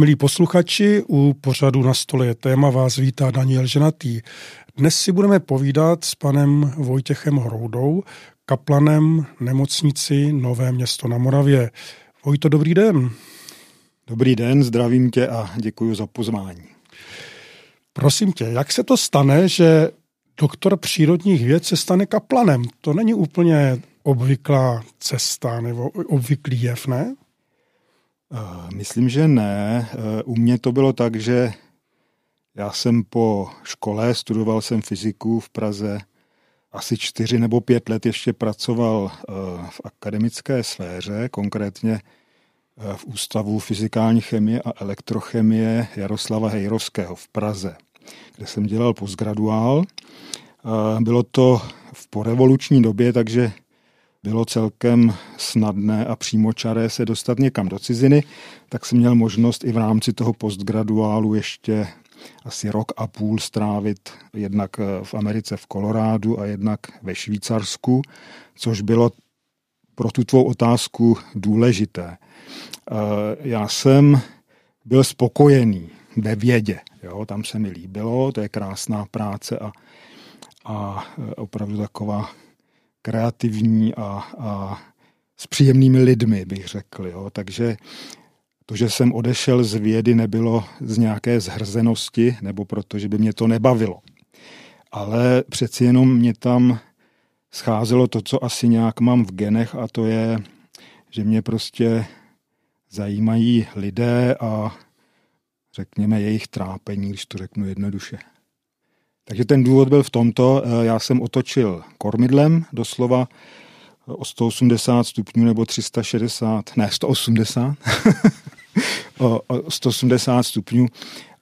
Milí posluchači, u pořadu na stole je téma vás vítá Daniel Ženatý. Dnes si budeme povídat s panem Vojtěchem Hroudou, kaplanem nemocnici Nové město na Moravě. Vojto, dobrý den. Dobrý den, zdravím tě a děkuji za pozvání. Prosím tě, jak se to stane, že doktor přírodních věd se stane kaplanem? To není úplně obvyklá cesta nebo obvyklý jev, ne? Eh, myslím, že ne. Eh, u mě to bylo tak, že já jsem po škole, studoval jsem fyziku v Praze, asi čtyři nebo pět let ještě pracoval eh, v akademické sféře, konkrétně v Ústavu fyzikální chemie a elektrochemie Jaroslava Hejrovského v Praze, kde jsem dělal postgraduál. Bylo to v porevoluční době, takže bylo celkem snadné a přímočaré se dostat někam do ciziny, tak jsem měl možnost i v rámci toho postgraduálu ještě asi rok a půl strávit jednak v Americe v Kolorádu a jednak ve Švýcarsku, což bylo pro tu tvou otázku důležité. Eh, já jsem byl spokojený ve vědě, jo, tam se mi líbilo, to je krásná práce a, a eh, opravdu taková kreativní a, a s příjemnými lidmi, bych řekl. Jo. Takže to, že jsem odešel z vědy, nebylo z nějaké zhrzenosti nebo protože by mě to nebavilo. Ale přeci jenom mě tam scházelo to, co asi nějak mám v genech a to je, že mě prostě zajímají lidé a řekněme jejich trápení, když to řeknu jednoduše. Takže ten důvod byl v tomto, eh, já jsem otočil kormidlem doslova o 180 stupňů nebo 360, ne 180, o, o 180 stupňů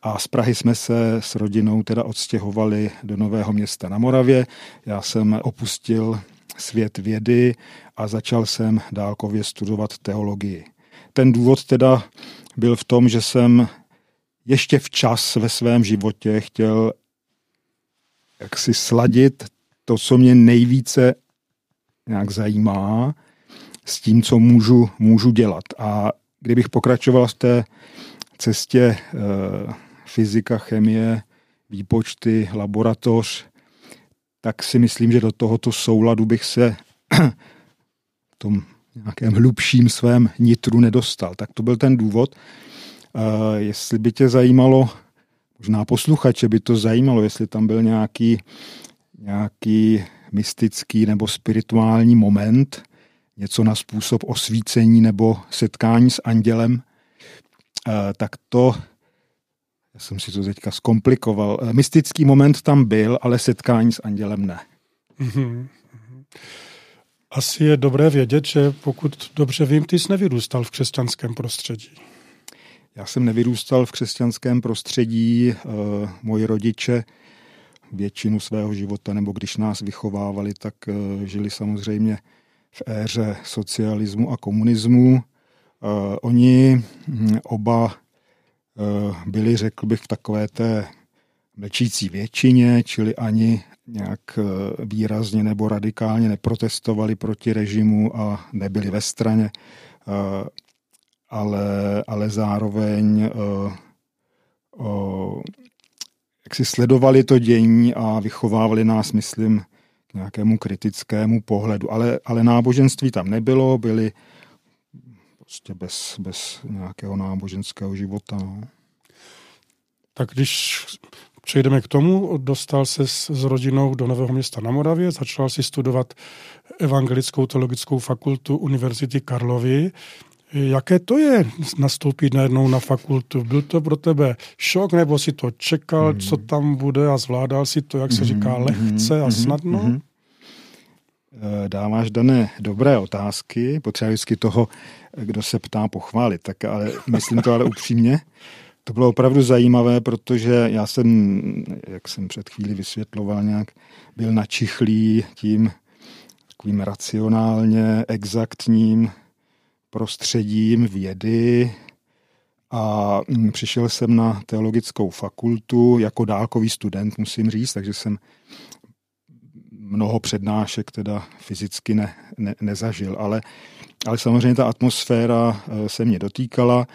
a z Prahy jsme se s rodinou teda odstěhovali do Nového města na Moravě. Já jsem opustil svět vědy a začal jsem dálkově studovat teologii. Ten důvod teda byl v tom, že jsem ještě včas ve svém životě chtěl jak si sladit to, co mě nejvíce nějak zajímá, s tím, co můžu, můžu dělat. A kdybych pokračoval v té cestě e, fyzika, chemie, výpočty, laboratoř, tak si myslím, že do tohoto souladu bych se v tom nějakém hlubším svém nitru nedostal. Tak to byl ten důvod. E, jestli by tě zajímalo, možná posluchače by to zajímalo, jestli tam byl nějaký, nějaký mystický nebo spirituální moment, něco na způsob osvícení nebo setkání s andělem, eh, tak to, já jsem si to teďka zkomplikoval, eh, mystický moment tam byl, ale setkání s andělem ne. Mm-hmm. Asi je dobré vědět, že pokud dobře vím, ty jsi nevyrůstal v křesťanském prostředí. Já jsem nevyrůstal v křesťanském prostředí, eh, moji rodiče většinu svého života, nebo když nás vychovávali, tak eh, žili samozřejmě v éře socialismu a komunismu. Eh, oni hm, oba byli, řekl bych, v takové té mlčící většině, čili ani nějak výrazně nebo radikálně neprotestovali proti režimu a nebyli ve straně ale, ale zároveň uh, uh, jak si sledovali to dění a vychovávali nás, myslím, k nějakému kritickému pohledu. Ale, ale náboženství tam nebylo, byli prostě bez, bez nějakého náboženského života. No. Tak když přejdeme k tomu, dostal se s, rodinou do Nového města na Moravě, začal si studovat Evangelickou teologickou fakultu Univerzity Karlovy. Jaké to je nastoupit najednou na fakultu? Byl to pro tebe šok, nebo si to čekal, mm. co tam bude a zvládal si to, jak se mm. říká, lehce a mhm. snadno? Mm. Dáváš dané dobré otázky, potřeba vždycky toho, kdo se ptá, pochválit, tak ale myslím to ale upřímně. To bylo opravdu zajímavé, protože já jsem, jak jsem před chvíli vysvětloval, nějak byl načichlý tím takovým racionálně, exaktním, prostředím vědy a mm, přišel jsem na teologickou fakultu jako dálkový student, musím říct, takže jsem mnoho přednášek teda fyzicky ne, ne, nezažil, ale, ale samozřejmě ta atmosféra eh, se mě dotýkala.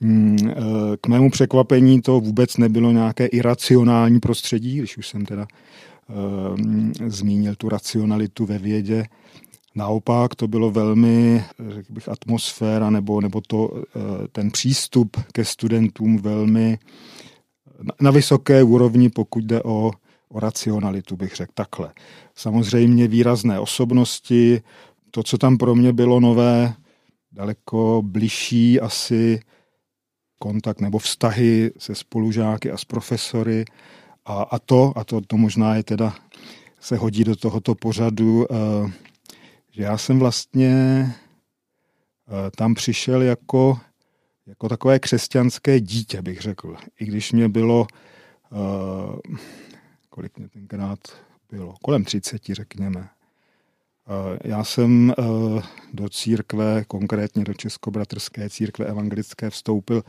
mm, eh, k mému překvapení to vůbec nebylo nějaké iracionální prostředí, když už jsem teda uh, zmínil tu racionalitu ve vědě. Naopak to bylo velmi, řekl bych, atmosféra nebo, nebo to, uh, ten přístup ke studentům velmi na vysoké úrovni, pokud jde o, o racionalitu, bych řekl takhle. Samozřejmě výrazné osobnosti, to, co tam pro mě bylo nové, daleko bližší asi kontakt nebo vztahy se spolužáky a s profesory. A, a to, a to, to možná je teda, se hodí do tohoto pořadu, uh, že já jsem vlastně uh, tam přišel jako, jako takové křesťanské dítě, bych řekl. I když mě bylo, uh, kolik mě tenkrát bylo, kolem 30, řekněme. Já jsem do církve, konkrétně do Českobratrské církve evangelické vstoupil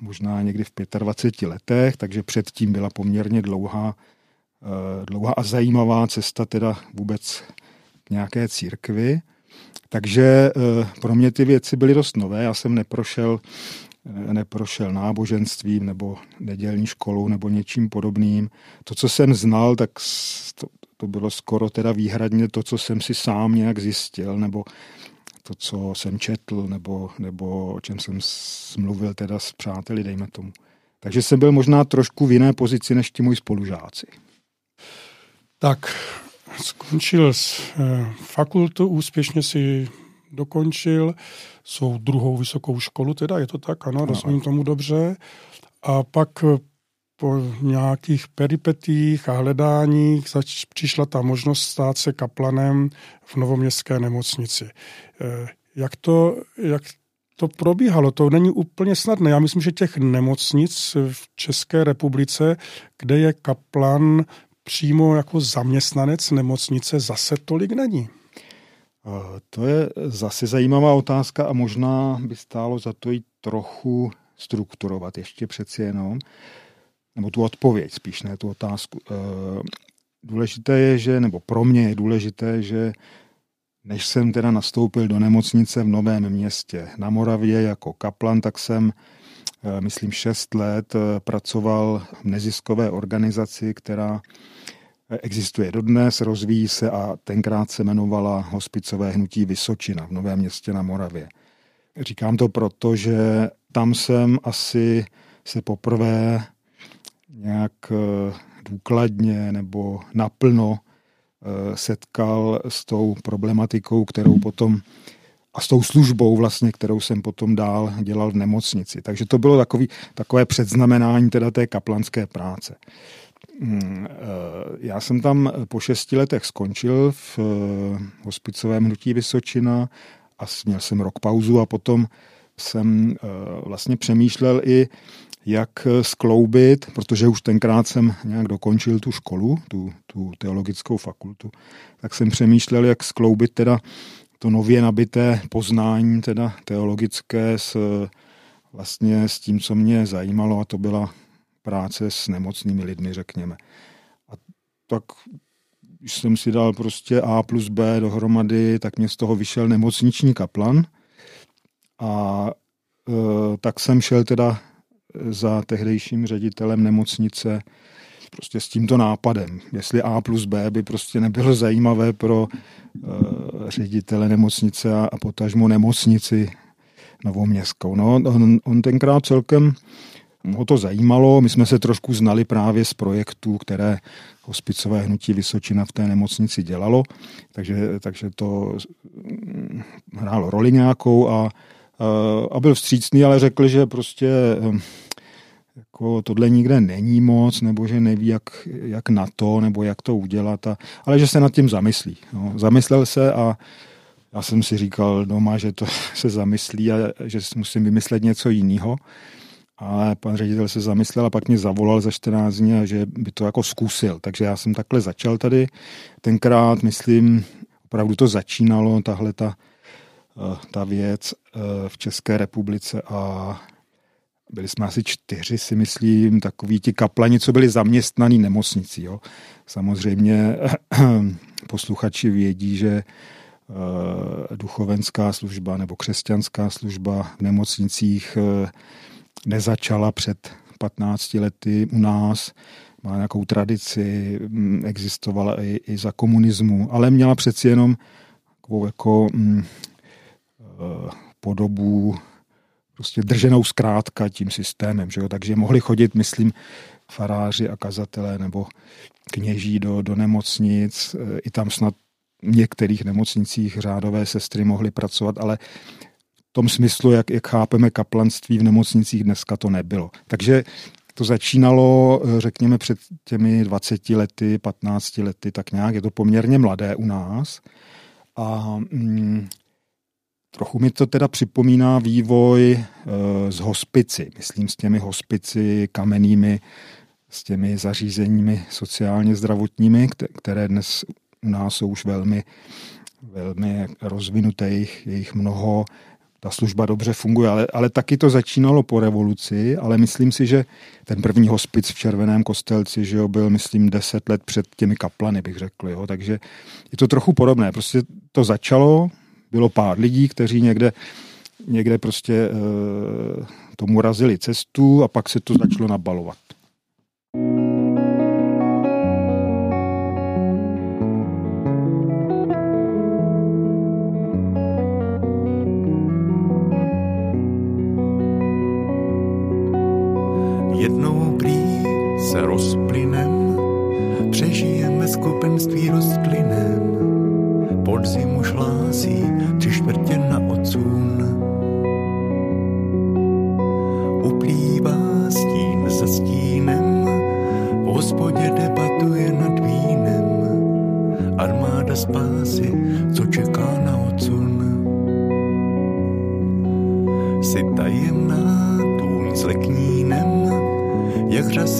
možná někdy v 25 letech, takže předtím byla poměrně dlouhá, dlouhá a zajímavá cesta teda vůbec nějaké církvi. Takže pro mě ty věci byly dost nové. Já jsem neprošel, neprošel náboženstvím nebo nedělní školou nebo něčím podobným. To, co jsem znal, tak to, to bylo skoro teda výhradně to, co jsem si sám nějak zjistil, nebo to, co jsem četl, nebo, nebo o čem jsem smluvil teda s přáteli, dejme tomu. Takže jsem byl možná trošku v jiné pozici než ti moji spolužáci. Tak, skončil s eh, fakultu, úspěšně si dokončil svou druhou vysokou školu, teda je to tak, ano, rozumím tomu dobře. A pak po nějakých peripetích a hledáních zač- přišla ta možnost stát se kaplanem v novoměstské nemocnici. Eh, jak to, jak to probíhalo? To není úplně snadné. Já myslím, že těch nemocnic v České republice, kde je kaplan přímo jako zaměstnanec nemocnice, zase tolik není. To je zase zajímavá otázka a možná by stálo za to i trochu strukturovat ještě přeci jenom nebo tu odpověď spíš, ne tu otázku. Eh, důležité je, že, nebo pro mě je důležité, že než jsem teda nastoupil do nemocnice v Novém městě na Moravě jako kaplan, tak jsem, eh, myslím, šest let eh, pracoval v neziskové organizaci, která existuje dodnes, rozvíjí se a tenkrát se jmenovala Hospicové hnutí Vysočina v Novém městě na Moravě. Říkám to proto, že tam jsem asi se poprvé nějak eh, důkladně nebo naplno eh, setkal s tou problematikou, kterou potom a s tou službou vlastně, kterou jsem potom dál dělal v nemocnici. Takže to bylo takový, takové předznamenání teda té kaplanské práce. Hmm, eh, já jsem tam po šesti letech skončil v hospicovém hnutí Vysočina a měl jsem rok pauzu a potom jsem vlastně přemýšlel i, jak eh, skloubit, protože už tenkrát jsem nějak dokončil tu školu, tu, tu teologickou fakultu, tak jsem přemýšlel, jak skloubit teda to nově nabité poznání teda teologické s, vlastně s tím, co mě zajímalo a to byla práce s nemocnými lidmi, řekněme. A tak když jsem si dal prostě A plus B dohromady, tak mě z toho vyšel nemocniční kaplan a e, tak jsem šel teda za tehdejším ředitelem nemocnice prostě s tímto nápadem. Jestli A plus B by prostě nebylo zajímavé pro uh, ředitele nemocnice a, a potažmo nemocnici novoměstskou. No, on, on tenkrát celkem ho to zajímalo. My jsme se trošku znali právě z projektů, které hospicové hnutí Vysočina v té nemocnici dělalo, takže, takže to mm, hrálo roli nějakou a, a byl vstřícný, ale řekl, že prostě jako tohle nikde není moc, nebo že neví, jak, jak na to, nebo jak to udělat, a, ale že se nad tím zamyslí. No. Zamyslel se a já jsem si říkal doma, že to se zamyslí a že musím vymyslet něco jiného. Ale pan ředitel se zamyslel a pak mě zavolal za 14 dní že by to jako zkusil. Takže já jsem takhle začal tady. Tenkrát, myslím, opravdu to začínalo, tahle ta, eh, ta věc eh, v České republice a byli jsme asi čtyři, si myslím, takoví ti kaplani, co byli zaměstnaní nemocnicí. Jo. Samozřejmě posluchači vědí, že duchovenská služba nebo křesťanská služba v nemocnicích nezačala před 15 lety u nás, má nějakou tradici, mm, existovala i, i za komunismu, ale měla přeci jenom takovou jako mm, podobu prostě drženou zkrátka tím systémem. Že jo? Takže mohli chodit, myslím, faráři a kazatelé nebo kněží do, do nemocnic. E, I tam snad v některých nemocnicích řádové sestry mohly pracovat, ale tom smyslu, jak, jak chápeme kaplanství v nemocnicích, dneska to nebylo. Takže to začínalo, e, řekněme, před těmi 20 lety, 15 lety, tak nějak. Je to poměrně mladé u nás. A mm, Trochu mi to teda připomíná vývoj e, z hospici, myslím s těmi hospici kamennými, s těmi zařízeními sociálně zdravotními, které dnes u nás jsou už velmi, velmi rozvinuté, jich, je jich mnoho, ta služba dobře funguje, ale, ale taky to začínalo po revoluci, ale myslím si, že ten první hospic v Červeném kostelci, že jo, byl, myslím, deset let před těmi kaplany, bych řekl, jo, takže je to trochu podobné, prostě to začalo, bylo pár lidí, kteří někde, někde prostě e, tomu razili cestu a pak se to začalo nabalovat. Jednou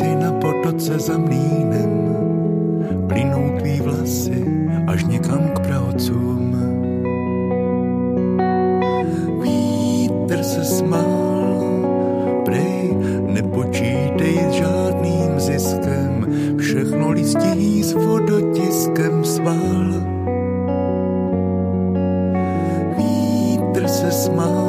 řasy na potoce za mlínem. Plynou tvý vlasy až někam k pravcům. Vítr se smál, prej, nepočítej s žádným ziskem, všechno listí s vodotiskem svál. Vítr se smál,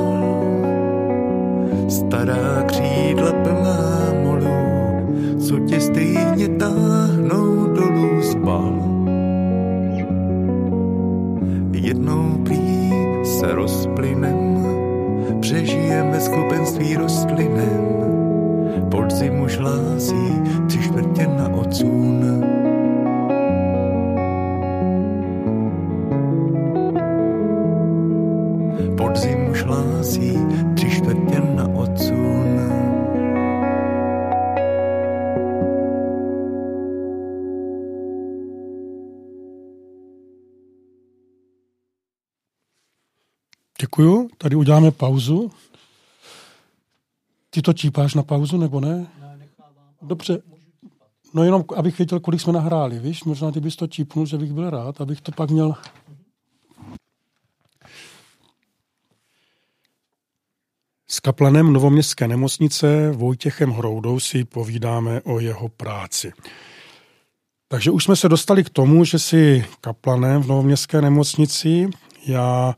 uděláme pauzu. Ty to čípáš na pauzu, nebo ne? Dobře. No jenom, abych věděl, kolik jsme nahráli, víš? Možná ty bys to čípnul, že bych byl rád, abych to pak měl... S kaplanem Novoměstské nemocnice Vojtěchem Hroudou si povídáme o jeho práci. Takže už jsme se dostali k tomu, že si kaplanem v Novoměstské nemocnici. Já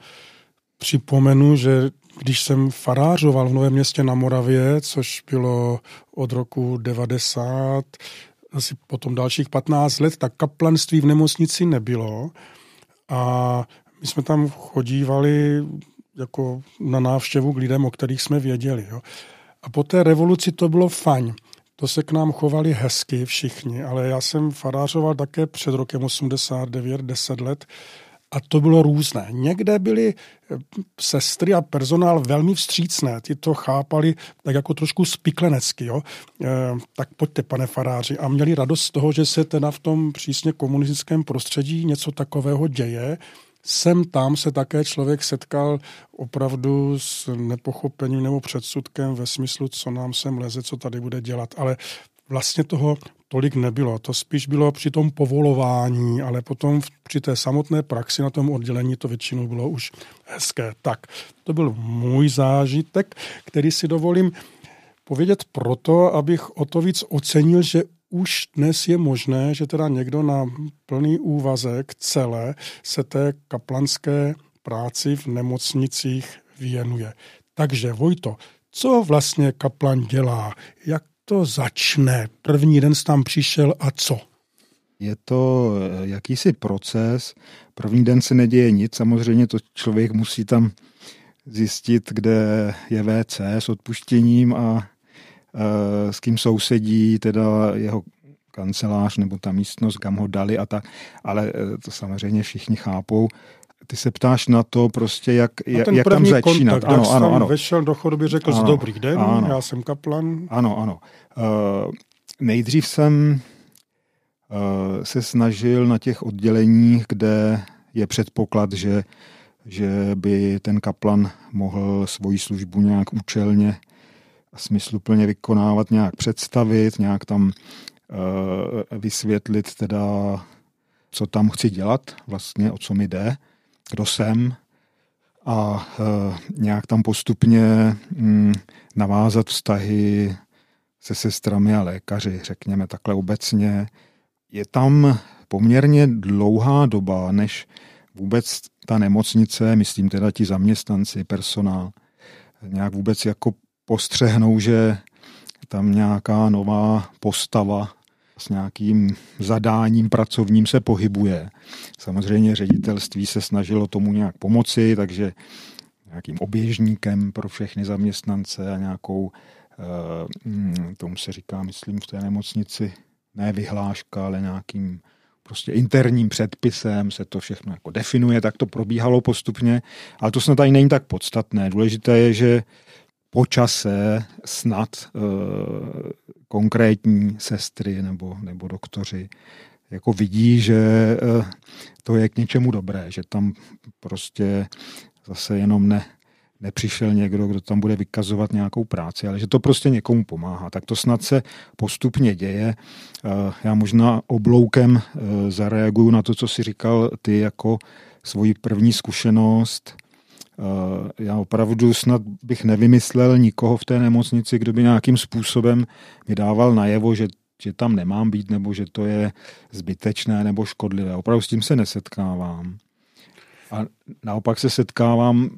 připomenu, že když jsem farářoval v Novém městě na Moravě, což bylo od roku 90, asi potom dalších 15 let, tak kaplanství v nemocnici nebylo. A my jsme tam chodívali jako na návštěvu k lidem, o kterých jsme věděli. Jo. A po té revoluci to bylo fajn. To se k nám chovali hezky všichni, ale já jsem farářoval také před rokem 89, 10 let a to bylo různé. Někde byly eh, sestry a personál velmi vstřícné, ty to chápali tak jako trošku spiklenecky, jo? E, tak pojďte, pane faráři, a měli radost z toho, že se teda v tom přísně komunistickém prostředí něco takového děje, Sem tam se také člověk setkal opravdu s nepochopením nebo předsudkem ve smyslu, co nám sem leze, co tady bude dělat. Ale vlastně toho tolik nebylo. To spíš bylo při tom povolování, ale potom při té samotné praxi na tom oddělení to většinou bylo už hezké. Tak, to byl můj zážitek, který si dovolím povědět proto, abych o to víc ocenil, že už dnes je možné, že teda někdo na plný úvazek celé se té kaplanské práci v nemocnicích věnuje. Takže Vojto, co vlastně kaplan dělá? Jak to začne? První den tam přišel a co? Je to eh, jakýsi proces. První den se neděje nic, samozřejmě to člověk musí tam zjistit, kde je WC s odpuštěním a e, s kým sousedí, teda jeho kancelář nebo ta místnost, kam ho dali a tak, ale e, to samozřejmě všichni chápou. Ty se ptáš na to prostě, jak, jak, jak tam začínat. Kontakt, ano, jak ano, ano. vešel do chodby, řekl ano, dobrý den, ano, já jsem kaplan. Ano, ano. Uh, nejdřív jsem uh, se snažil na těch odděleních, kde je předpoklad, že že by ten kaplan mohl svoji službu nějak účelně a smysluplně vykonávat, nějak představit, nějak tam uh, vysvětlit teda, co tam chci dělat, vlastně o co mi jde, kdo jsem a uh, nějak tam postupně um, navázat vztahy se sestrami a lékaři, řekněme takhle obecně. Je tam poměrně dlouhá doba, než vůbec ta nemocnice, myslím teda ti zaměstnanci, personál, nějak vůbec jako postřehnou, že tam nějaká nová postava s nějakým zadáním pracovním se pohybuje. Samozřejmě ředitelství se snažilo tomu nějak pomoci, takže nějakým oběžníkem pro všechny zaměstnance a nějakou, eh, tomu se říká, myslím, v té nemocnici, ne vyhláška, ale nějakým prostě interním předpisem se to všechno jako definuje, tak to probíhalo postupně, ale to snad ani není tak podstatné. Důležité je, že po čase snad e, konkrétní sestry nebo, nebo doktoři jako vidí, že e, to je k něčemu dobré, že tam prostě zase jenom ne, nepřišel někdo, kdo tam bude vykazovat nějakou práci, ale že to prostě někomu pomáhá. Tak to snad se postupně děje. Eh, já možná obloukem eh, zareaguju na to, co si říkal ty jako svoji první zkušenost. Eh, já opravdu snad bych nevymyslel nikoho v té nemocnici, kdo by nějakým způsobem mi dával najevo, že že tam nemám být, nebo že to je zbytečné nebo škodlivé. Opravdu s tím se nesetkávám. A naopak se setkávám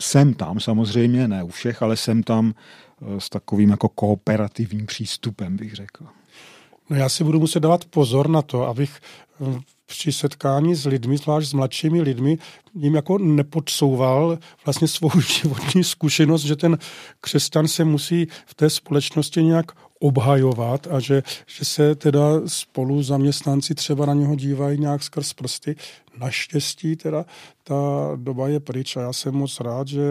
jsem tam samozřejmě, ne u všech, ale jsem tam eh, s takovým jako kooperativním přístupem, bych řekl. No já si budu muset dávat pozor na to, abych eh, při setkání s lidmi, zvlášť s mladšími lidmi, jim jako nepodsouval vlastně svou životní zkušenost, že ten křesťan se musí v té společnosti nějak obhajovat a že, že se teda spolu zaměstnanci třeba na něho dívají nějak skrz prsty. Naštěstí teda ta doba je pryč a já jsem moc rád, že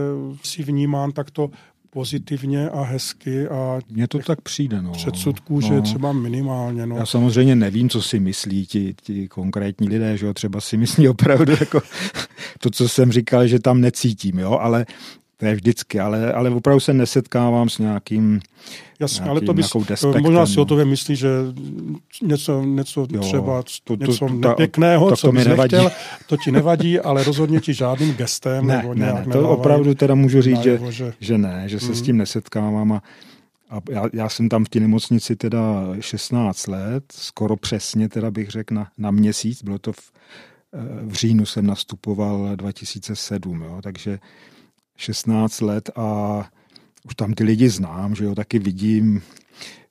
si vnímám takto pozitivně a hezky a mně to tak přijde. No. Předsudků, no. že je třeba minimálně. No. Já samozřejmě nevím, co si myslí ti, ti konkrétní lidé, že jo, třeba si myslí opravdu jako to, co jsem říkal, že tam necítím, jo, ale to je vždycky, ale, ale opravdu se nesetkávám s nějakým Jasně, nějakým, ale to bys, možná si o to myslí, že něco, něco jo, třeba to, to, něco to, nepěkného, to, co bys nechtěl, to ti nevadí, ale rozhodně ti žádným gestem ne, nebo ne, nějak ne, to opravdu teda můžu říct, že, že, že ne, že se mm. s tím nesetkávám a a já, já jsem tam v té nemocnici teda 16 let, skoro přesně teda bych řekl na, na měsíc, bylo to v, eh, v říjnu jsem nastupoval 2007, jo, takže 16 let a už tam ty lidi znám, že jo, taky vidím,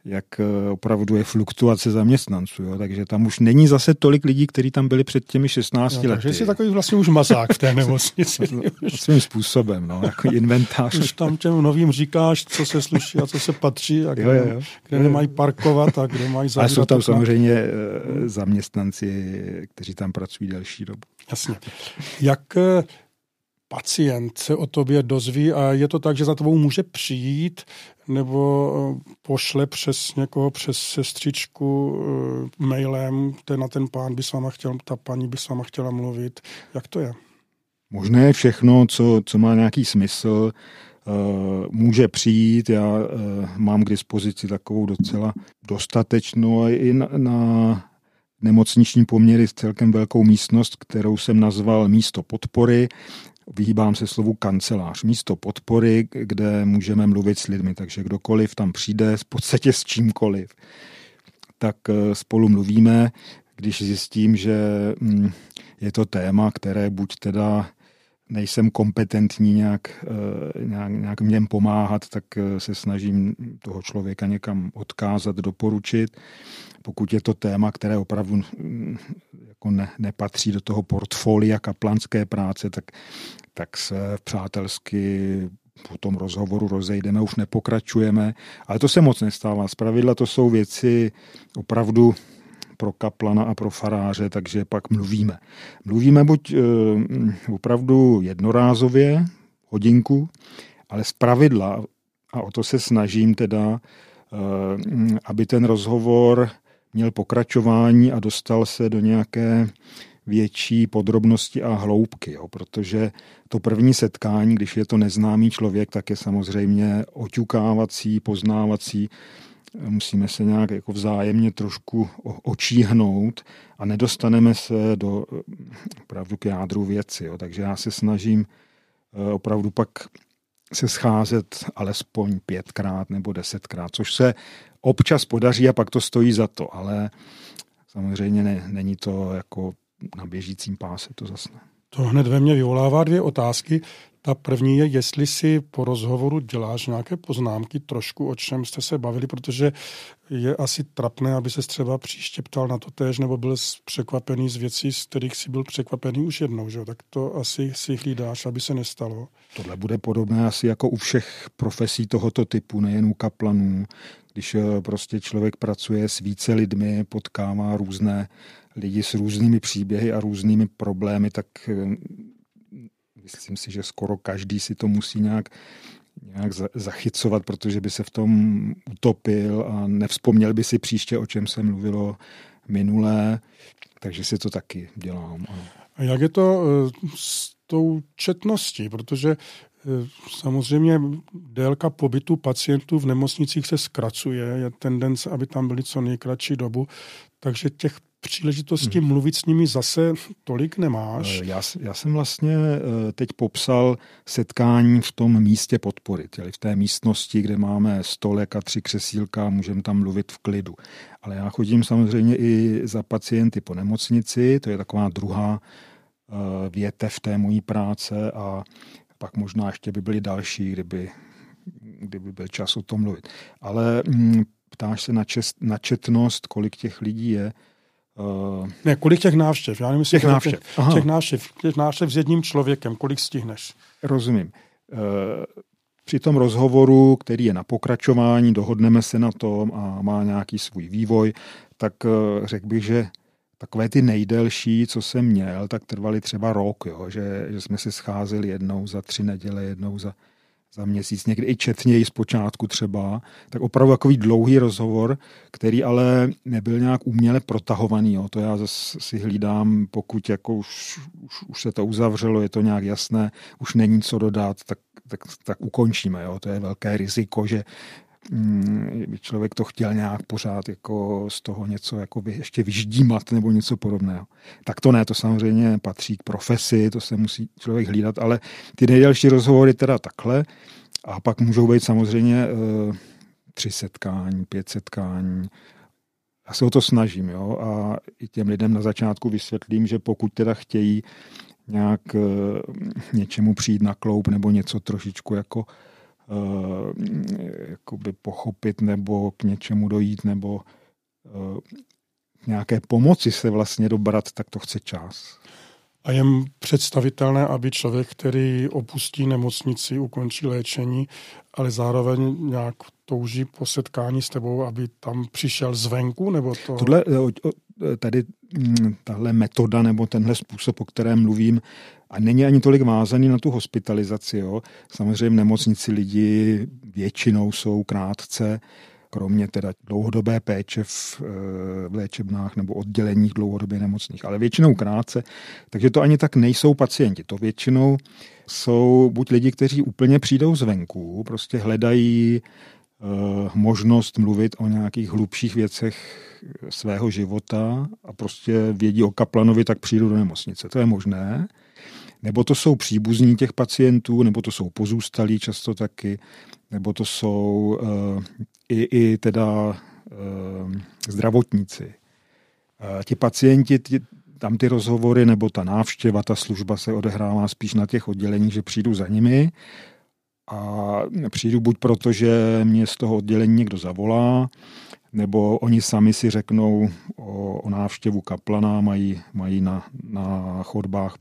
jak eh, opravdu je fluktuace zaměstnanců. Jo? Takže tam už není zase tolik lidí, kteří tam byli před těmi 16 no, lety. Takže jsi takový vlastně už mazák v té nemocnici. Svým způsobem, no, jako inventář. Už tam těm novým říkáš, co se sluší a co se patří a kde, jo, jo. kde nemají parkovat a kde mají zavírat. A jsou tam samozřejmě eh, zaměstnanci, kteří tam pracují delší dobu. Jasně. Jak eh, pacient se o tobě dozví a je to tak, že za tebou může přijít nebo eh, pošle přes někoho, přes sestřičku eh, mailem, ten na ten pán by s váma chtěl, ta paní by s váma chtěla mluvit. Jak to je? Možné všechno, co, co má nějaký smysl, eh, může přijít. Já mám k dispozici takovou docela dostatečnou a i na, na nemocniční poměry celkem velkou místnost, kterou jsem nazval místo podpory vyhýbám se slovu kancelář, místo podpory, kde můžeme mluvit s lidmi, takže kdokoliv tam přijde v podstatě s čímkoliv, tak spolu mluvíme, když zjistím, že mm, je to téma, které buď teda nejsem kompetentní nějak, nějak, nějak něm pomáhat, tak se snažím toho člověka někam odkázat, doporučit. Pokud je to téma, které opravdu mm, jako ne, nepatří do toho portfolia kaplanské práce, tak, tak se přátelsky po tom rozhovoru rozejdeme, už nepokračujeme, ale to se moc nestává. Zpravidla to jsou věci opravdu pro kaplana a pro faráře, takže pak mluvíme. Mluvíme buď e, opravdu jednorázově, hodinku, ale z pravidla, a o to se snažím teda, e, aby ten rozhovor měl pokračování a dostal se do nějaké větší podrobnosti a hloubky, jo, protože to první setkání, když je to neznámý člověk, tak je samozřejmě oťukávací, poznávací, musíme se nějak jako vzájemně trošku očíhnout a nedostaneme se do opravdu k jádru věci. Jo. Takže já se snažím eh, opravdu pak se scházet alespoň pětkrát nebo desetkrát, což se občas podaří a pak to stojí za to, ale samozřejmě ne, není to jako na běžícím páse, to zase ne. To hned ve mně vyvolává dvě otázky. Ta první je, jestli si po rozhovoru děláš nějaké poznámky trošku, o čem jste se bavili, protože je asi trapné, aby se třeba příště ptal na to též, nebo byl překvapený z věcí, z kterých si byl překvapený už jednou, že? tak to asi si hlídáš, aby se nestalo. Tohle bude podobné asi jako u všech profesí tohoto typu, nejen u kaplanů, když eh, prostě člověk pracuje s více lidmi, potkává různé lidi s různými příběhy a různými problémy, tak eh, myslím si, že skoro každý si to musí nějak, nějak zachycovat, protože by se v tom utopil a nevzpomněl by si příště, o čem se mluvilo minulé, takže si to taky dělám. A jak je to eh, s tou četností, protože Eh, samozřejmě délka pobytu pacientů v nemocnicích se zkracuje, je tendence, aby tam byli co nejkratší dobu, takže těch příležitostí hmm. mluvit s nimi zase tolik nemáš. Eh, já, já jsem vlastně eh, teď popsal setkání v tom místě podpory, tedy v té místnosti, kde máme stolek a tři křesílka, můžeme tam mluvit v klidu. Ale já chodím samozřejmě i za pacienty po nemocnici, to je taková druhá větev té mojí práce a pak možná ještě by byly další, kdyby, kdyby byl čas o tom mluvit. Ale mm, ptáš se na, čest, na četnost, kolik těch lidí je. Uh, ne, kolik těch návštěv? Já nemyslím, těch návštěv. Těch, těch návštěv. Těch návštěv s jedním člověkem. Kolik stihneš? Rozumím. Uh, při tom rozhovoru, který je na pokračování, dohodneme se na tom a má nějaký svůj vývoj, tak uh, řekl bych, že takové ty nejdelší, co jsem měl, tak trvaly třeba rok, jo, že, že jsme se scházeli jednou za tři neděle, jednou za, za měsíc, někdy i četněji zpočátku třeba, tak opravdu takový dlouhý rozhovor, který ale nebyl nějak uměle protahovaný. Jo. To já zase si hlídám, pokud jako už, už, už se to uzavřelo, je to nějak jasné, už není co dodat, tak, tak, tak ukončíme. Jo. To je velké riziko, že člověk to chtěl nějak pořád jako z toho něco jako ještě vyždímat nebo něco podobného. Tak to ne, to samozřejmě patří k profesi, to se musí člověk hlídat, ale ty nejdelší rozhovory teda takhle a pak můžou být samozřejmě e, tři setkání, pět setkání. Já se o to snažím, jo, a i těm lidem na začátku vysvětlím, že pokud teda chtějí nějak e, něčemu přijít na kloup nebo něco trošičku jako jakoby pochopit nebo k něčemu dojít nebo uh, nějaké pomoci se vlastně dobrat, tak to chce čas. A je představitelné, aby člověk, který opustí nemocnici, ukončí léčení, ale zároveň nějak touží po setkání s tebou, aby tam přišel zvenku? Nebo to... Tohle, eh, tady mm, tahle metoda nebo tenhle způsob, o kterém mluvím, a není ani tolik vázaný na tu hospitalizaci. Jo. Samozřejmě nemocnici lidi většinou jsou krátce, kromě teda dlouhodobé péče v, v léčebnách nebo odděleních dlouhodobě nemocných, ale většinou krátce, takže to ani tak nejsou pacienti. To většinou jsou buď lidi, kteří úplně přijdou zvenku, prostě hledají uh, možnost mluvit o nějakých hlubších věcech svého života a prostě vědí o kaplanovi, tak přijdou do nemocnice. To je možné nebo to jsou příbuzní těch pacientů, nebo to jsou pozůstalí často taky, nebo to jsou uh, i, i teda uh, zdravotníci. Ti pacienti, ti, tam ty rozhovory nebo ta návštěva, ta služba se odehrává spíš na těch odděleních, že přijdu za nimi a přijdu buď proto, že mě z toho oddělení někdo zavolá, nebo oni sami si řeknou o, o návštěvu kaplana, mají, mají na, na chodbách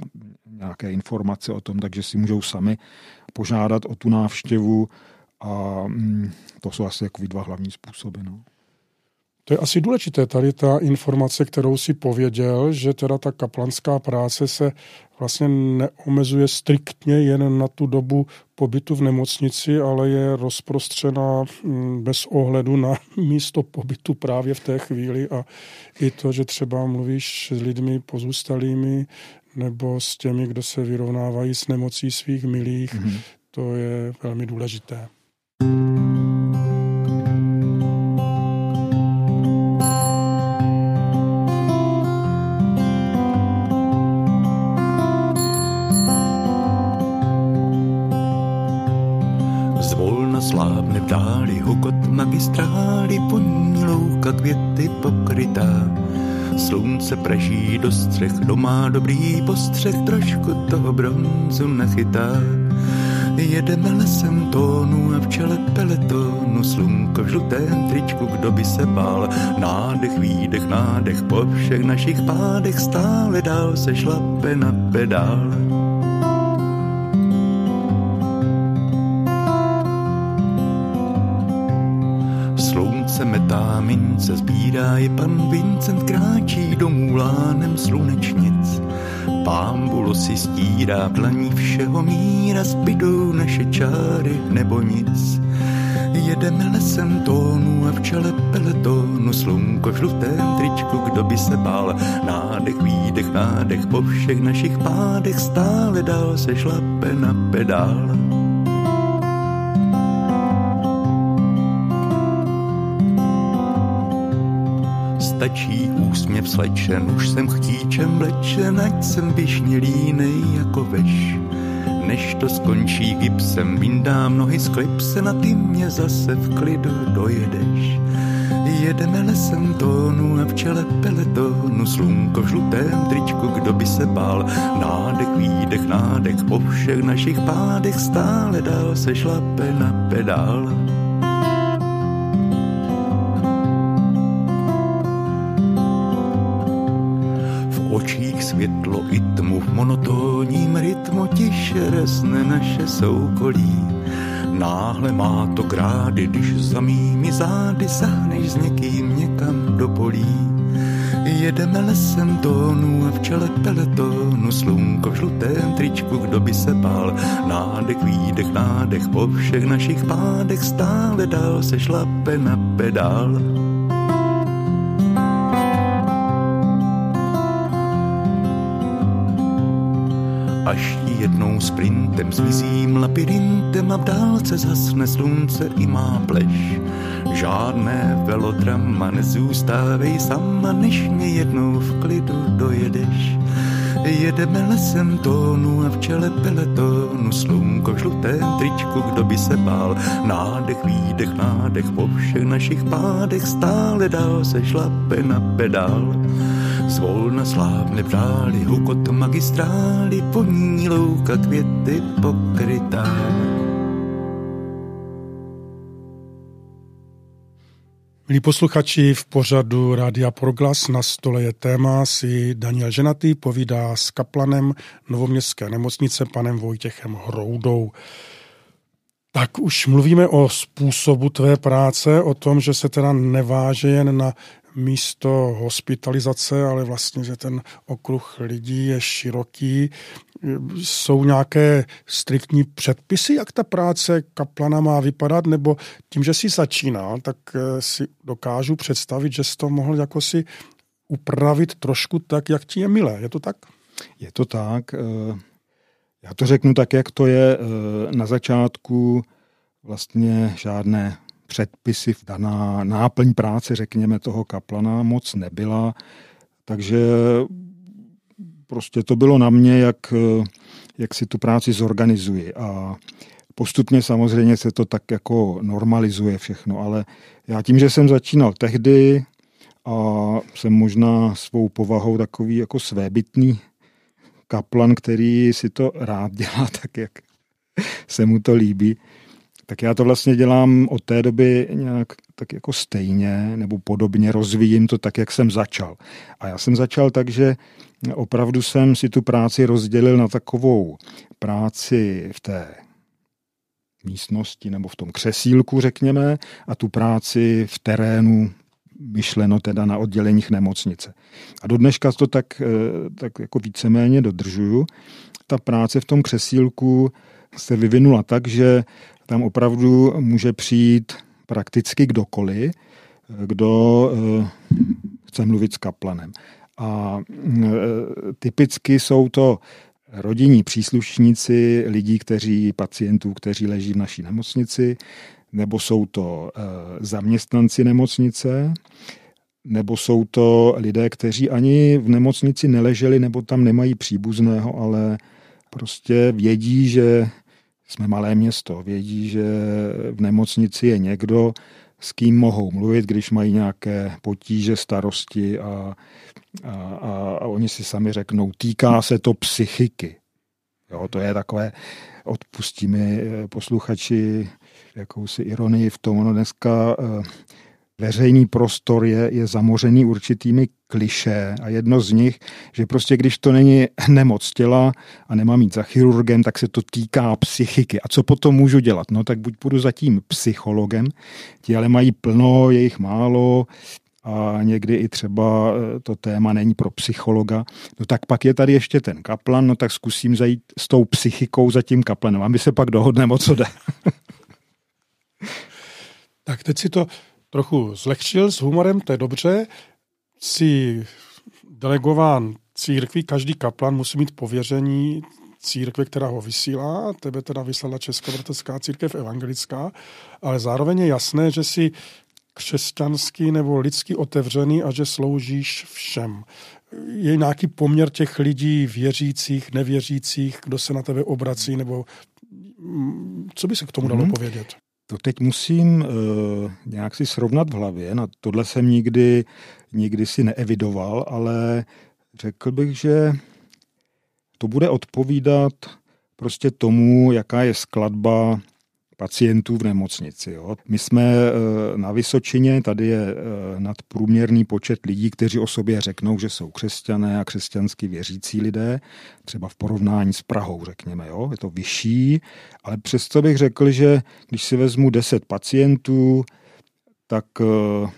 nějaké informace o tom, takže si můžou sami požádat o tu návštěvu a mm, to jsou asi jako dva hlavní způsoby. No. To je asi důležité, tady ta informace, kterou si pověděl, že teda ta kaplanská práce se vlastně neomezuje striktně jen na tu dobu pobytu v nemocnici, ale je rozprostřena mm, bez ohledu na místo pobytu právě v té chvíli a i to, že třeba mluvíš s lidmi pozůstalými nebo s těmi, kdo se vyrovnávají s nemocí svých milých, mm-hmm. to je velmi důležité. Slunce praží do střech, doma dobrý postřeh, trošku toho bronzu nachytá. Jedeme lesem tónu a v čele peletonu slunko v žlutém tričku, kdo by se bál. Nádech, výdech, nádech, po všech našich pádech stále dál se šlape na pedál. Mince, sbírá je pan Vincent, kráčí domů lánem slunečnic. Pámbulo si stírá v dlaní všeho míra, zbydou naše čáry nebo nic. Jedeme lesem tónu a v čele peletonu slunko v žlutém tričku, kdo by se bál. Nádech, výdech, nádech, po všech našich pádech stále dál se šlape na pedál. Stačí úsměv slečen, už jsem chtíčem vlečen, ať jsem běžně línej jako veš. Než to skončí gipsem, vyndám nohy z klipse, na ty mě zase v klidu dojedeš. Jedeme lesem tónu a v čele peletonu, slunko v žlutém tričku, kdo by se bál. Nádech, výdech, nádech, po všech našich pádech stále dál se šlape na pedál. Světlo i tmu v monotónním rytmu tiše resne naše soukolí. Náhle má to krády, když za mými zády sahneš s někým někam do polí. Jedeme lesem tónu a v čele peletonu slunko v žlutém tričku, kdo by se bál. Nádech, výdech, nádech, po všech našich pádech stále dál se šlape na pedál. Až ti jednou sprintem zmizím labirintem a v dálce zasne slunce i má pleš. Žádné velodrama nezůstávej sama, než mě jednou v klidu dojedeš. Jedeme lesem tónu a v čele peletonu slunko v žlutém tričku, kdo by se bál. Nádech, výdech, nádech, po všech našich pádech stále dál se šlape na pedál. Zvolna slávne vrály, hukot magistrály, poní louka květy pokrytá. Milí posluchači, v pořadu Rádia Proglas na stole je téma si Daniel Ženatý povídá s kaplanem novoměstské nemocnice panem Vojtěchem Hroudou. Tak už mluvíme o způsobu tvé práce, o tom, že se teda neváže jen na místo hospitalizace, ale vlastně, že ten okruh lidí je široký. Jsou nějaké striktní předpisy, jak ta práce kaplana má vypadat, nebo tím, že si začínal, tak eh, si dokážu představit, že jsi to mohl jako si upravit trošku tak, jak ti je milé. Je to tak? Je to tak. Eh, já to řeknu tak, jak to je. Eh, na začátku vlastně žádné předpisy, daná náplň práce, řekněme, toho kaplana moc nebyla, takže prostě to bylo na mě, jak, jak si tu práci zorganizuji. A postupně samozřejmě se to tak jako normalizuje všechno, ale já tím, že jsem začínal tehdy a jsem možná svou povahou takový jako svébytný kaplan, který si to rád dělá tak, jak se mu to líbí, tak já to vlastně dělám od té doby nějak tak jako stejně nebo podobně, rozvíjím to tak, jak jsem začal. A já jsem začal tak, že opravdu jsem si tu práci rozdělil na takovou práci v té místnosti nebo v tom křesílku, řekněme, a tu práci v terénu, myšleno teda na odděleních nemocnice. A do dneška to tak, eh, tak jako víceméně dodržuju. Ta práce v tom křesílku se vyvinula tak, že tam opravdu může přijít prakticky kdokoliv, kdo eh, chce mluvit s kaplanem. A eh, typicky jsou to rodinní příslušníci lidí, kteří, pacientů, kteří leží v naší nemocnici, nebo jsou to eh, zaměstnanci nemocnice, nebo jsou to lidé, kteří ani v nemocnici neleželi, nebo tam nemají příbuzného, ale prostě vědí, že jsme malé město, vědí, že v nemocnici je někdo, s kým mohou mluvit, když mají nějaké potíže, starosti a, a, a, a oni si sami řeknou, týká se to psychiky. Jo, to je takové, odpustí mi eh, posluchači jakousi ironii v tom, ono dneska eh, veřejný prostor je, je zamořený určitými kliše a jedno z nich, že prostě když to není nemoc těla a nemám mít za chirurgem, tak se to týká psychiky. A co potom můžu dělat? No tak buď budu za tím psychologem, ti ale mají plno, je jich málo, a někdy i třeba eh, to téma není pro psychologa, no tak pak je tady ještě ten kaplan, no tak zkusím zajít s tou psychikou za tím kaplanem a my se pak dohodneme, o co jde. tak teď si to trochu zlehčil s humorem, to je dobře. Si delegován církví, každý kaplan musí mít pověření církve, která ho vysílá, tebe teda vyslala Českobratelská církev evangelická, ale zároveň je jasné, že si křesťanský nebo lidsky otevřený a že sloužíš všem. Je nějaký poměr těch lidí věřících, nevěřících, kdo se na tebe obrací, nebo mm, co by se k tomu dalo mm-hmm. povědět? To teď musím uh, nějak si srovnat v hlavě. Na tohle jsem nikdy, nikdy si neevidoval, ale řekl bych, že to bude odpovídat prostě tomu, jaká je skladba pacientů v nemocnici. Jo. My jsme eh, na Vysočině, tady je eh, nadprůměrný počet lidí, kteří o sobě řeknou, že jsou křesťané a křesťansky věřící lidé, třeba v porovnání s Prahou, řekněme. Jo. Je to vyšší, ale přesto bych řekl, že když si vezmu 10 pacientů, tak eh,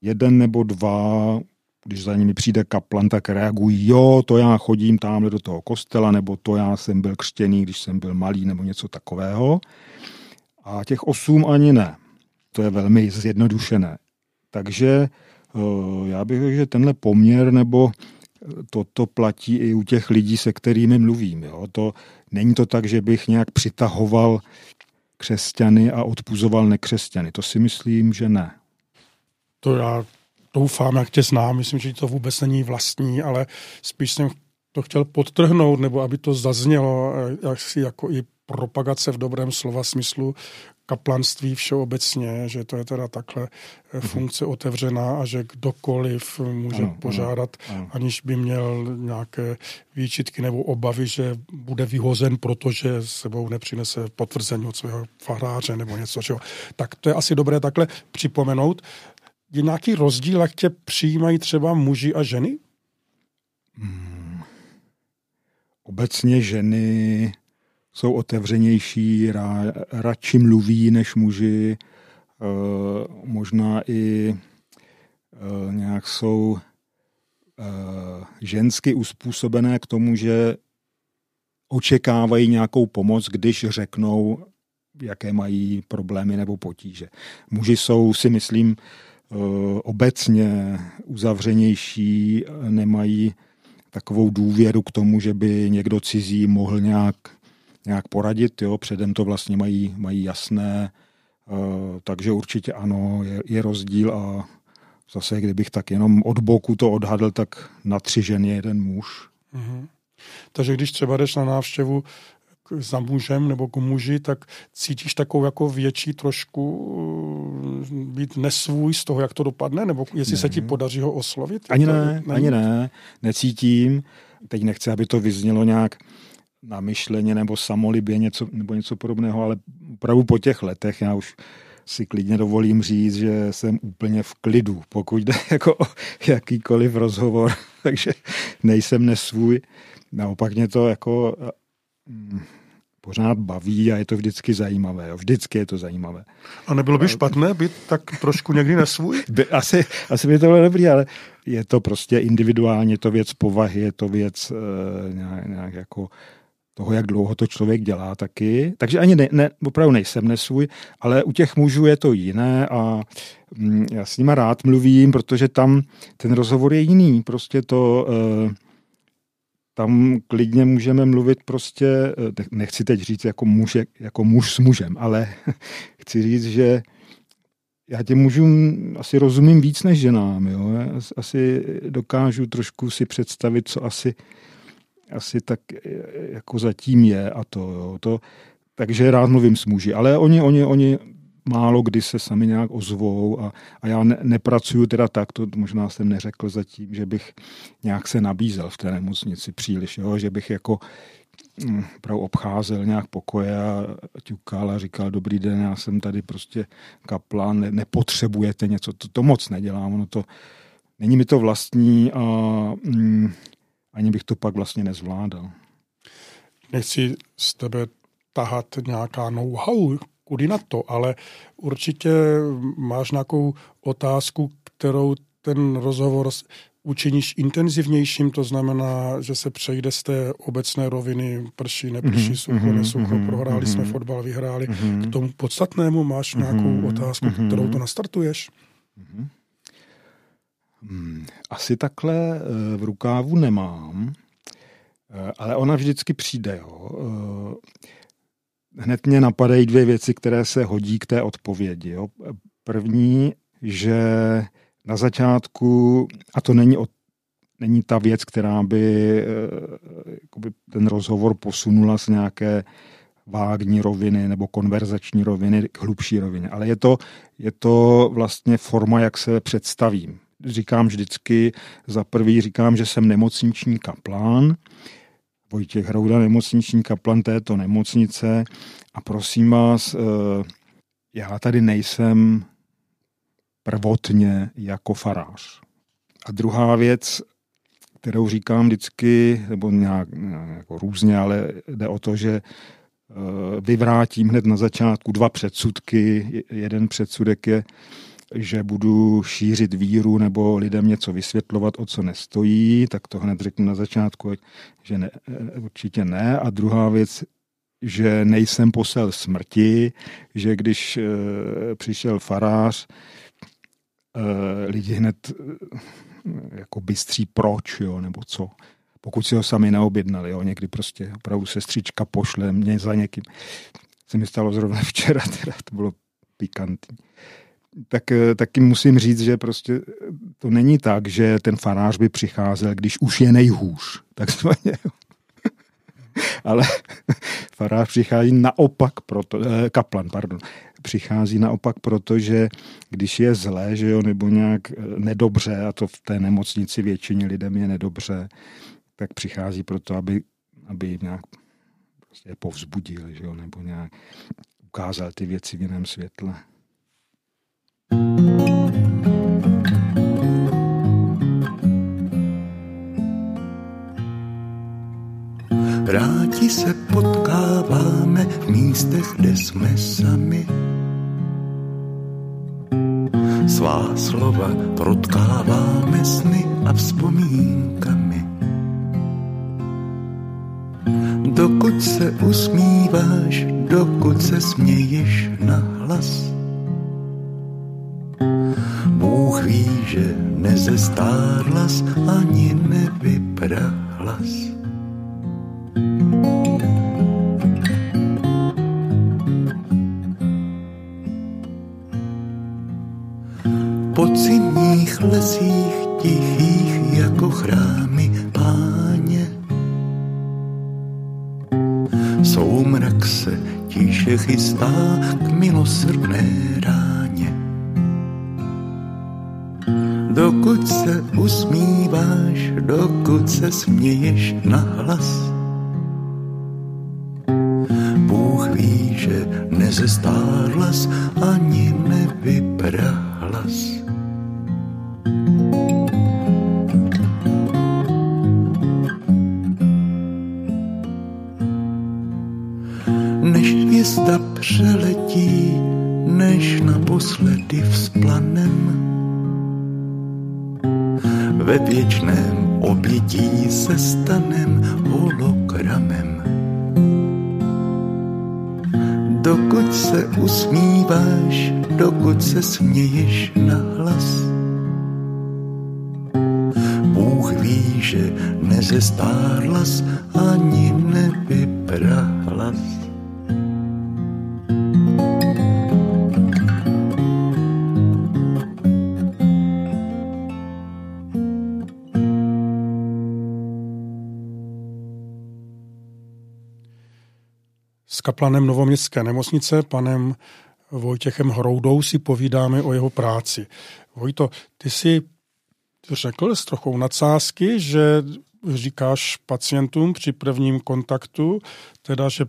jeden nebo dva když za nimi přijde kaplan, tak reagují, jo, to já chodím tamhle do toho kostela, nebo to já jsem byl křtěný, když jsem byl malý, nebo něco takového. A těch osm ani ne. To je velmi zjednodušené. Takže eh, já bych řekl, že tenhle poměr nebo toto platí i u těch lidí, se kterými mluvím. Jo. To, není to tak, že bych nějak přitahoval křesťany a odpuzoval nekřesťany. To si myslím, že ne. To já doufám, jak tě znám, myslím, že to vůbec není vlastní, ale spíš jsem to chtěl podtrhnout, nebo aby to zaznělo, jak si jako i propagace v dobrém slova smyslu kaplanství všeobecně, že to je teda takhle mm funkce otevřená a že kdokoliv může ano, požádat, ano, ano. aniž by měl nějaké výčitky nebo obavy, že bude vyhozen, protože sebou nepřinese potvrzení od svého faráře nebo něco. Čeho. Tak to je asi dobré takhle připomenout je nějaký rozdíl, jak tě přijímají třeba muži a ženy? Hmm. Obecně ženy jsou otevřenější, ra, radši mluví než muži, e, možná i e, nějak jsou e, žensky uspůsobené k tomu, že očekávají nějakou pomoc, když řeknou, jaké mají problémy nebo potíže. Muži jsou, si myslím, obecně uzavřenější, nemají takovou důvěru k tomu, že by někdo cizí mohl nějak, nějak poradit. Jo? Předem to vlastně mají, mají jasné, eh, takže určitě ano, je, je rozdíl a zase, kdybych tak jenom od boku to odhadl, tak na tři ženy jeden muž. Mm-hmm. Takže když třeba jdeš na návštěvu za mužem nebo k muži, tak cítíš takovou jako větší trošku uh, být nesvůj z toho, jak to dopadne, nebo jestli ne. se ti podaří ho oslovit? Ani ne, to, ani ne, necítím. Teď nechci, aby to vyznělo nějak namyšleně nebo samolibě něco, nebo něco podobného, ale opravdu po těch letech já už si klidně dovolím říct, že jsem úplně v klidu, pokud jde jako o jakýkoliv rozhovor, takže nejsem nesvůj. Naopak mě to jako mm, pořád baví a je to vždycky zajímavé. Jo. Vždycky je to zajímavé. A nebylo by špatné být tak trošku někdy nesvůj? By, asi, asi by to bylo dobrý, ale je to prostě individuálně, je to věc povahy, je to věc uh, nějak, nějak jako toho, jak dlouho to člověk dělá taky. Takže ani ne, ne, opravdu nejsem nesvůj, ale u těch mužů je to jiné a mm, já s nima rád mluvím, protože tam ten rozhovor je jiný. Prostě to... Uh, tam klidně můžeme mluvit prostě, eh, nechci teď říct jako muž, jako muž s mužem, ale chci říct, že já těm mužům asi rozumím víc než ženám. Jo? Já asi dokážu trošku si představit, co asi asi tak e, jako zatím je a to, jo, to takže rád mluvím s muži, ale oni, oni, oni málo kdy se sami nějak ozvou a, a já ne, nepracuju teda tak, to možná jsem neřekl zatím, že bych nějak se nabízel v té nemocnici příliš, jo, že bych jako hm, prav obcházel nějak pokoje a ťukal a říkal, dobrý den, já jsem tady prostě kaplan, ne, nepotřebujete něco, to, to moc nedělám, ono to, není mi to vlastní a hm, ani bych to pak vlastně nezvládal. Nechci z tebe tahat nějaká know-how, kudy na to, ale určitě máš nějakou otázku, kterou ten rozhovor učiníš intenzivnějším, to znamená, že se přejde z té obecné roviny prší, neprší, mm-hmm, sucho, mm-hmm, nesoucho, mm-hmm, prohráli mm-hmm, jsme fotbal, vyhráli. Mm-hmm. K tomu podstatnému máš nějakou mm-hmm, otázku, mm-hmm. kterou to nastartuješ? Mm-hmm. Hmm, asi takhle eh, v rukávu nemám, eh, ale ona vždycky přijde. Jo. Eh, hned mě napadají dvě věci, které se hodí k té odpovědi. Jo. První, že na začátku, a to není, od, není ta věc, která by jakoby ten rozhovor posunula z nějaké vágní roviny nebo konverzační roviny k hlubší rovině, ale je to, je to vlastně forma, jak se představím říkám vždycky, za prvý říkám, že jsem nemocniční kaplán, Vojtěch Hrouda, nemocniční kaplan této nemocnice a prosím vás, eh, já tady nejsem prvotně jako farář. A druhá věc, kterou říkám vždycky, nebo nějak, jako různě, ale jde o to, že eh, vyvrátím hned na začátku dva předsudky. Jeden předsudek je, že budu šířit víru nebo lidem něco vysvětlovat, o co nestojí, tak to hned řeknu na začátku, že ne, určitě ne. A druhá věc, že nejsem posel smrti, že když e, přišel farář, e, lidi hned e, jako bystří proč, jo, nebo co. Pokud si ho sami neobjednali, jo, někdy prostě opravdu sestřička pošle mě za někým. Se mi stalo zrovna včera, teda to bylo pikantní tak eh, taky musím říct, že prostě to není tak, že ten farář by přicházel, když už je nejhůř. Takzvaně. Ale farář přichází naopak, proto, eh, kaplan, pardon, přichází naopak proto, že když je zlé, že jo, nebo nějak eh, nedobře, a to v té nemocnici většině lidem je nedobře, tak přichází proto, aby, aby nějak prostě povzbudil, že jo, nebo nějak ukázal ty věci v jiném světle. Rádi se potkáváme v místech, kde jsme sami. Svá slova protkáváme sny a vzpomínkami. Dokud se usmíváš, dokud se směješ na hlas Bůh ví, že nezestárlas ani nevyprahlas. Podzimních lesích tichých jako chrámy páně soumrak se tíše chystá k milosrdné ráně. Dokud se usmíváš, dokud se směješ na hlas, Bůh ví, že nezestárlas ani nevyprahlas. hvězda přeletí, než naposledy vzplanem. Ve věčném obětí se stanem hologramem. Dokud se usmíváš, dokud se směješ na hlas. Bůh ví, že nezestárlas ani nevyprahlas. Kaplanem Novoměstské nemocnice, panem Vojtěchem Hroudou, si povídáme o jeho práci. Vojto, ty si řekl s trochou nadsázky, že říkáš pacientům při prvním kontaktu, teda, že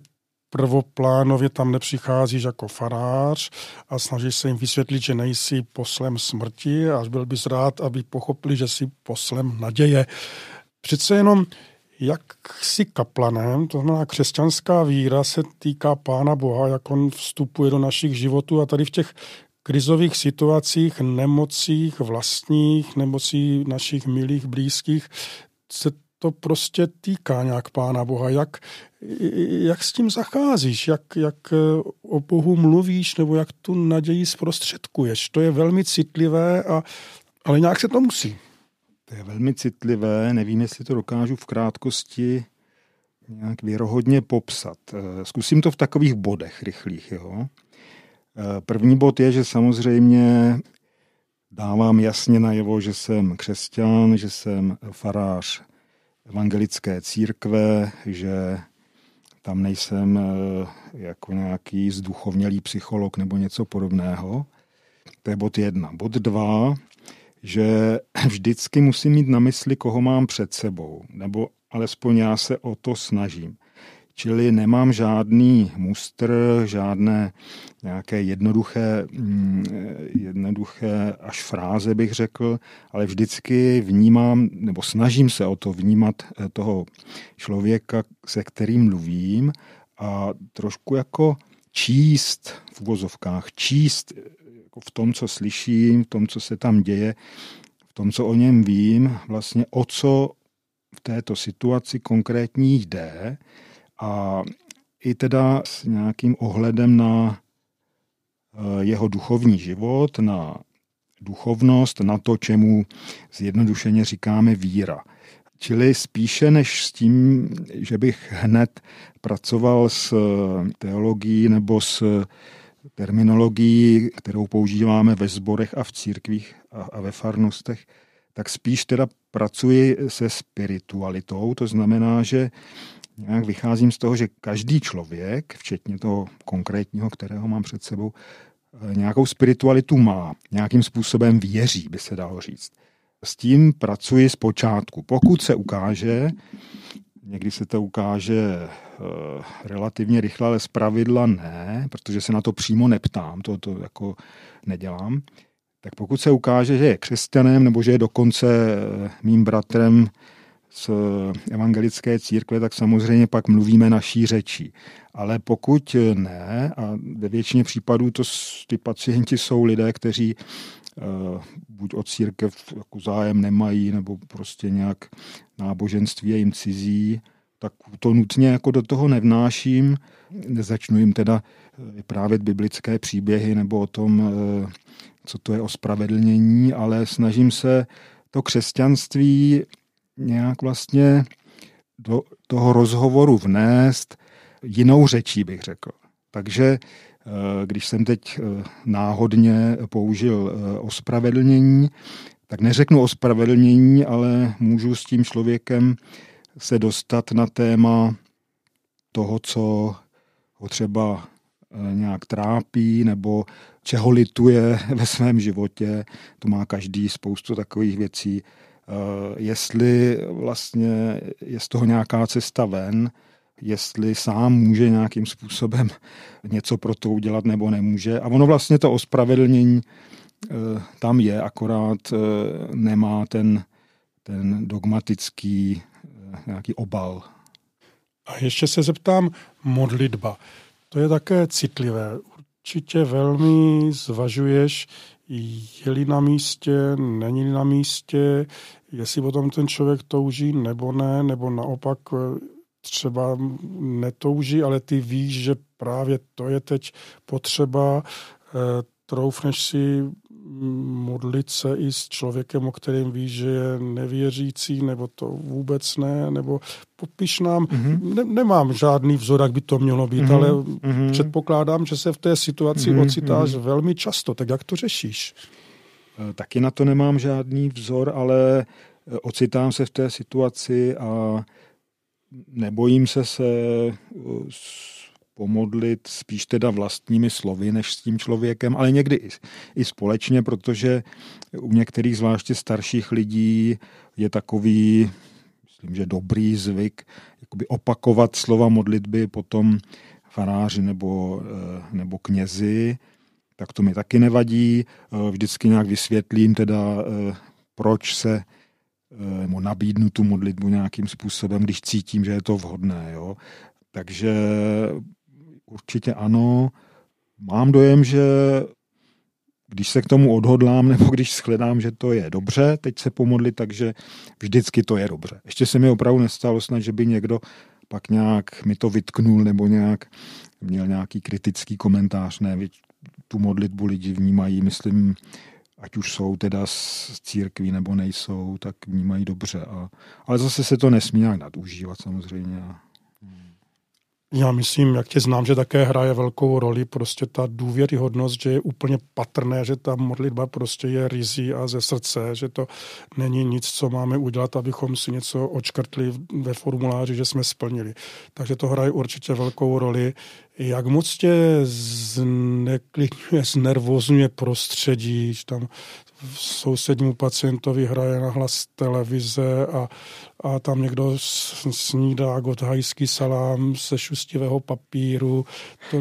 prvoplánově tam nepřicházíš jako farář a snažíš se jim vysvětlit, že nejsi poslem smrti a byl bys rád, aby pochopili, že jsi poslem naděje. Přece jenom jak si kaplanem, to znamená křesťanská víra se týká Pána Boha, jak on vstupuje do našich životů a tady v těch krizových situacích, nemocích vlastních, nemocí našich milých, blízkých, se to prostě týká nějak Pána Boha. Jak, jak s tím zacházíš, jak, jak o Bohu mluvíš, nebo jak tu naději zprostředkuješ. To je velmi citlivé, a, ale nějak se to musí. To je velmi citlivé, nevím, jestli to dokážu v krátkosti nějak věrohodně popsat. Eh, zkusím to v takových bodech rychlých. Jo? Eh, první bod je, že samozřejmě dávám jasně najevo, že jsem křesťan, že jsem farář evangelické církve, že tam nejsem eh, jako nějaký zduchovnělý psycholog nebo něco podobného. To je bod jedna. Bod dva, že vždycky musím mít na mysli, koho mám před sebou, nebo alespoň já se o to snažím. Čili nemám žádný mustr, žádné nějaké jednoduché, mm, jednoduché až fráze bych řekl, ale vždycky vnímám, nebo snažím se o to vnímat eh, toho člověka, se kterým mluvím a trošku jako číst v uvozovkách, číst jako v tom, co slyším, v tom, co se tam děje, v tom, co o něm vím, vlastně o co v této situaci konkrétní jde a i teda s nějakým ohledem na eh, jeho duchovní život, na duchovnost, na to, čemu zjednodušeně říkáme víra. Čili spíše než s tím, že bych hned pracoval s teologií nebo s terminologii, kterou používáme ve sborech a v církvích a, a ve farnostech, tak spíš teda pracuji se spiritualitou, to znamená, že nějak vycházím z toho, že každý člověk, včetně toho konkrétního, kterého mám před sebou, eh, nějakou spiritualitu má, nějakým způsobem věří, by se dalo říct. S tím pracuji zpočátku. Pokud se ukáže, Někdy se to ukáže uh, relativně rychle, ale zpravidla ne, protože se na to přímo neptám, to, to jako nedělám. Tak pokud se ukáže, že je křesťanem nebo že je dokonce eh, mým bratrem z evangelické církve, tak samozřejmě pak mluvíme naší řečí. Ale pokud ne, a ve většině případů to ty pacienti jsou lidé, kteří buď od církev jako zájem nemají, nebo prostě nějak náboženství je jim cizí, tak to nutně jako do toho nevnáším. Nezačnu jim teda vyprávět biblické příběhy nebo o tom, uh, co to je ospravedlnění, ale snažím se to křesťanství nějak vlastně do toho rozhovoru vnést jinou řečí, bych řekl. Takže eh, když jsem teď eh, náhodně použil eh, ospravedlnění, tak neřeknu ospravedlnění, ale můžu s tím člověkem se dostat na téma toho, co ho třeba eh, nějak trápí nebo čeho lituje ve svém životě. To má každý spoustu takových věcí. Eh, jestli vlastně je z toho nějaká cesta ven, jestli sám může nějakým způsobem něco pro to udělat nebo nemůže. A ono vlastně to ospravedlnění eh, tam je, akorát nemá ten, ten dogmatický nějaký obal. A ještě se zeptám, modlitba. To je také citlivé. Určitě velmi zvažuješ, je-li na místě, není na místě, jestli potom ten člověk touží nebo ne, nebo naopak eh, třeba netouží, ale ty víš, že právě to je teď potřeba, eh, troufneš si modlit se i s člověkem, o kterém víš, že je nevěřící, nebo to vůbec ne, nebo popiš nám, mm-hmm. ne, nemám žádný vzor, jak by to mělo být, mm-hmm. ale mm-hmm. předpokládám, že se v té situaci mm-hmm. ocitáš mm-hmm. velmi často, tak jak to řešíš? E, taky na to nemám žádný vzor, ale e, ocitám se v té situaci a nebojím se se e, pomodlit spíš teda vlastními slovy než s tím člověkem, ale někdy i, i společně, protože u některých zvláště starších lidí je takový, myslím, že dobrý zvyk jakoby opakovat slova modlitby potom faráři nebo, eh, nebo knězi, tak to mi taky nevadí. Eh, vždycky nějak vysvětlím teda, eh, proč se nebo nabídnu tu modlitbu nějakým způsobem, když cítím, že je to vhodné. Jo. Takže určitě ano. Mám dojem, že když se k tomu odhodlám, nebo když shledám, že to je dobře, teď se pomodlit, takže vždycky to je dobře. Ještě se mi opravdu nestalo snad, že by někdo pak nějak mi to vytknul, nebo nějak měl nějaký kritický komentář. Ne, tu modlitbu lidi vnímají, myslím, ať už jsou teda z církví nebo nejsou, tak vnímají dobře. A, ale zase se to nesmí nějak nadužívat samozřejmě. Já myslím, jak tě znám, že také hraje velkou roli prostě ta důvěryhodnost, že je úplně patrné, že ta modlitba prostě je rizí a ze srdce, že to není nic, co máme udělat, abychom si něco očkrtli ve formuláři, že jsme splnili. Takže to hraje určitě velkou roli. Jak moc tě zneklidňuje, znervozňuje prostředí, že tam sousednímu pacientovi hraje na hlas televize a, a tam někdo snídá gothajský salám se šustivého papíru. To,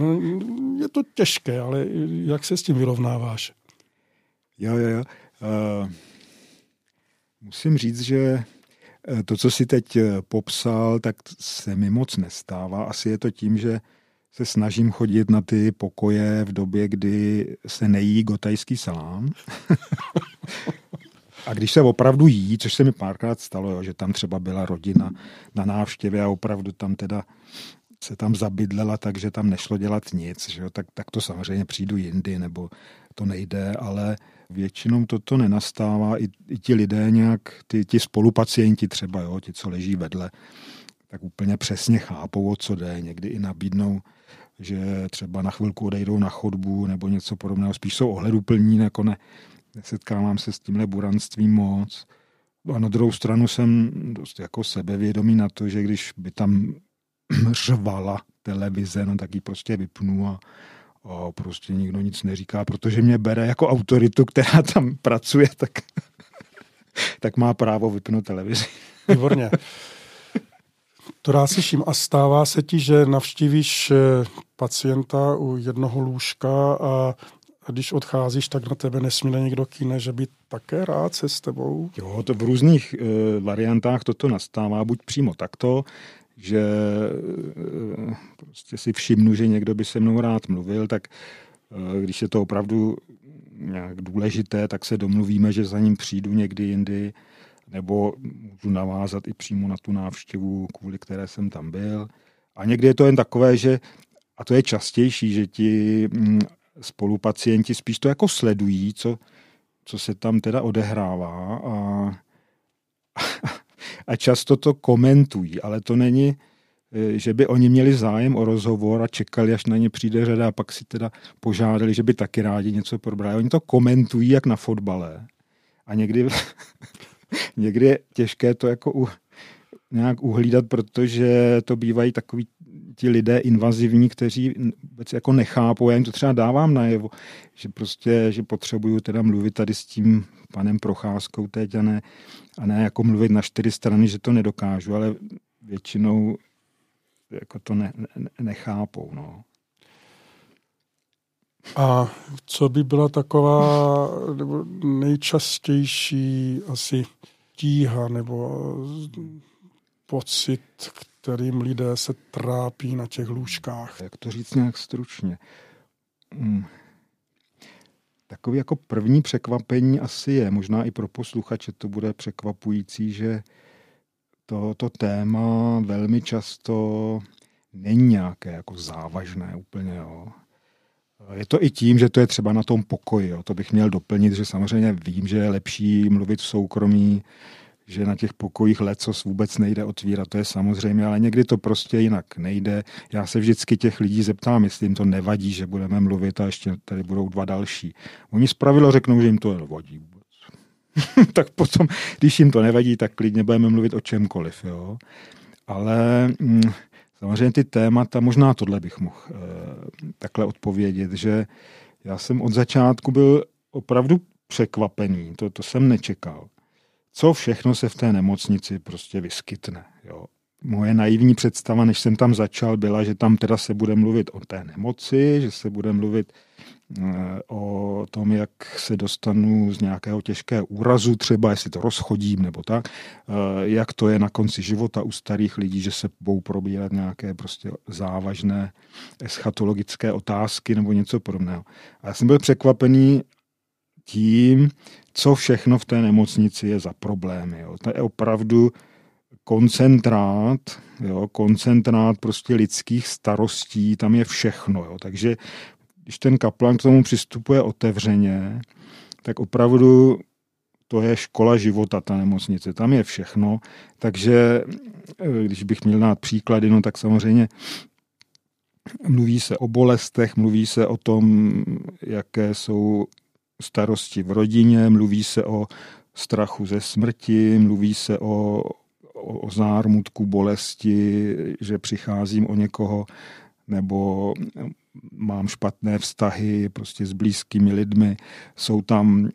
je to těžké, ale jak se s tím vyrovnáváš? Jo, jo, jo. Uh, musím říct, že eh, to, co si teď eh, popsal, tak se mi moc nestává. Asi je to tím, že se snažím chodit na ty pokoje v době, kdy se nejí gotajský salám. a když se opravdu jí, což se mi párkrát stalo, jo, že tam třeba byla rodina na návštěvě a opravdu tam teda se tam zabydlela, takže tam nešlo dělat nic, že jo, tak, tak to samozřejmě přijdu jindy, nebo to nejde, ale většinou toto nenastává. I, i ti lidé nějak, ty, ti spolupacienti třeba, jo, ti, co leží vedle, tak úplně přesně chápou, o co jde. Někdy i nabídnou že třeba na chvilku odejdou na chodbu nebo něco podobného. Spíš jsou ohleduplní, jako ne, nesetkávám se s tímhle buranstvím moc. A na druhou stranu jsem dost jako sebevědomý na to, že když by tam řvala televize, no tak ji prostě vypnu a, a prostě nikdo nic neříká, protože mě bere jako autoritu, která tam pracuje, tak, tak má právo vypnout televizi. Výborně. To rád slyším. A stává se ti, že navštívíš eh, pacienta u jednoho lůžka a když odcházíš, tak na tebe nesmí někdo kýne, že by také rád se s tebou? Jo, to v různých e, variantách toto nastává, buď přímo takto, že e, prostě si všimnu, že někdo by se mnou rád mluvil, tak e, když je to opravdu nějak důležité, tak se domluvíme, že za ním přijdu někdy jindy nebo můžu navázat i přímo na tu návštěvu, kvůli které jsem tam byl. A někdy je to jen takové, že, a to je častější, že ti mm, spolupacienti spíš to jako sledují, co, co se tam teda odehrává a, a často to komentují, ale to není, e, že by oni měli zájem o rozhovor a čekali, až na ně přijde řada a pak si teda požádali, že by taky rádi něco probrali. Oni to komentují jak na fotbale. A někdy někdy je těžké to jako u, nějak uhlídat, protože to bývají takový ti lidé invazivní, kteří vůbec jako nechápou, já jim to třeba dávám najevo, že prostě, že potřebuju teda mluvit tady s tím panem Procházkou teď a ne, a ne jako mluvit na čtyři strany, že to nedokážu, ale většinou jako to ne, ne, nechápou. No. A co by byla taková nebo nejčastější asi tíha nebo pocit, kterým lidé se trápí na těch lůžkách? Jak to říct nějak stručně? Hmm. Takový jako první překvapení asi je, možná i pro posluchače to bude překvapující, že tohoto téma velmi často není nějaké jako závažné úplně. Jo. Je to i tím, že to je třeba na tom pokoji. Jo. To bych měl doplnit, že samozřejmě vím, že je lepší mluvit v soukromí, že na těch pokojích lecos vůbec nejde otvírat, to je samozřejmě, ale někdy to prostě jinak nejde. Já se vždycky těch lidí zeptám, jestli jim to nevadí, že budeme mluvit a ještě tady budou dva další. Oni zpravilo řeknou, že jim to nevadí vůbec. tak potom, když jim to nevadí, tak klidně budeme mluvit o čemkoliv. Jo. Ale mm, samozřejmě ty témata, možná tohle bych mohl e, takhle odpovědět, že já jsem od začátku byl opravdu překvapený, to, to jsem nečekal co všechno se v té nemocnici prostě vyskytne. Jo. Moje naivní představa, než jsem tam začal, byla, že tam teda se bude mluvit o té nemoci, že se bude mluvit o tom, jak se dostanu z nějakého těžkého úrazu, třeba jestli to rozchodím nebo tak, eh, jak to je na konci života u starých lidí, že se budou probírat nějaké prostě závažné eschatologické otázky nebo něco podobného. A já jsem byl překvapený tím, co všechno v té nemocnici je za problémy. Jo. To je opravdu koncentrát, jo, koncentrát prostě lidských starostí, tam je všechno. Jo. Takže když ten kaplan k tomu přistupuje otevřeně, tak opravdu to je škola života, ta nemocnice. Tam je všechno. Takže eh, když bych měl dát příklady, no tak samozřejmě mluví se o bolestech, mluví se o tom, jaké jsou starosti v rodině, mluví se o strachu ze smrti, mluví se o, o, o zármutku bolesti, že přicházím o někoho, nebo mám špatné vztahy prostě s blízkými lidmi. Jsou tam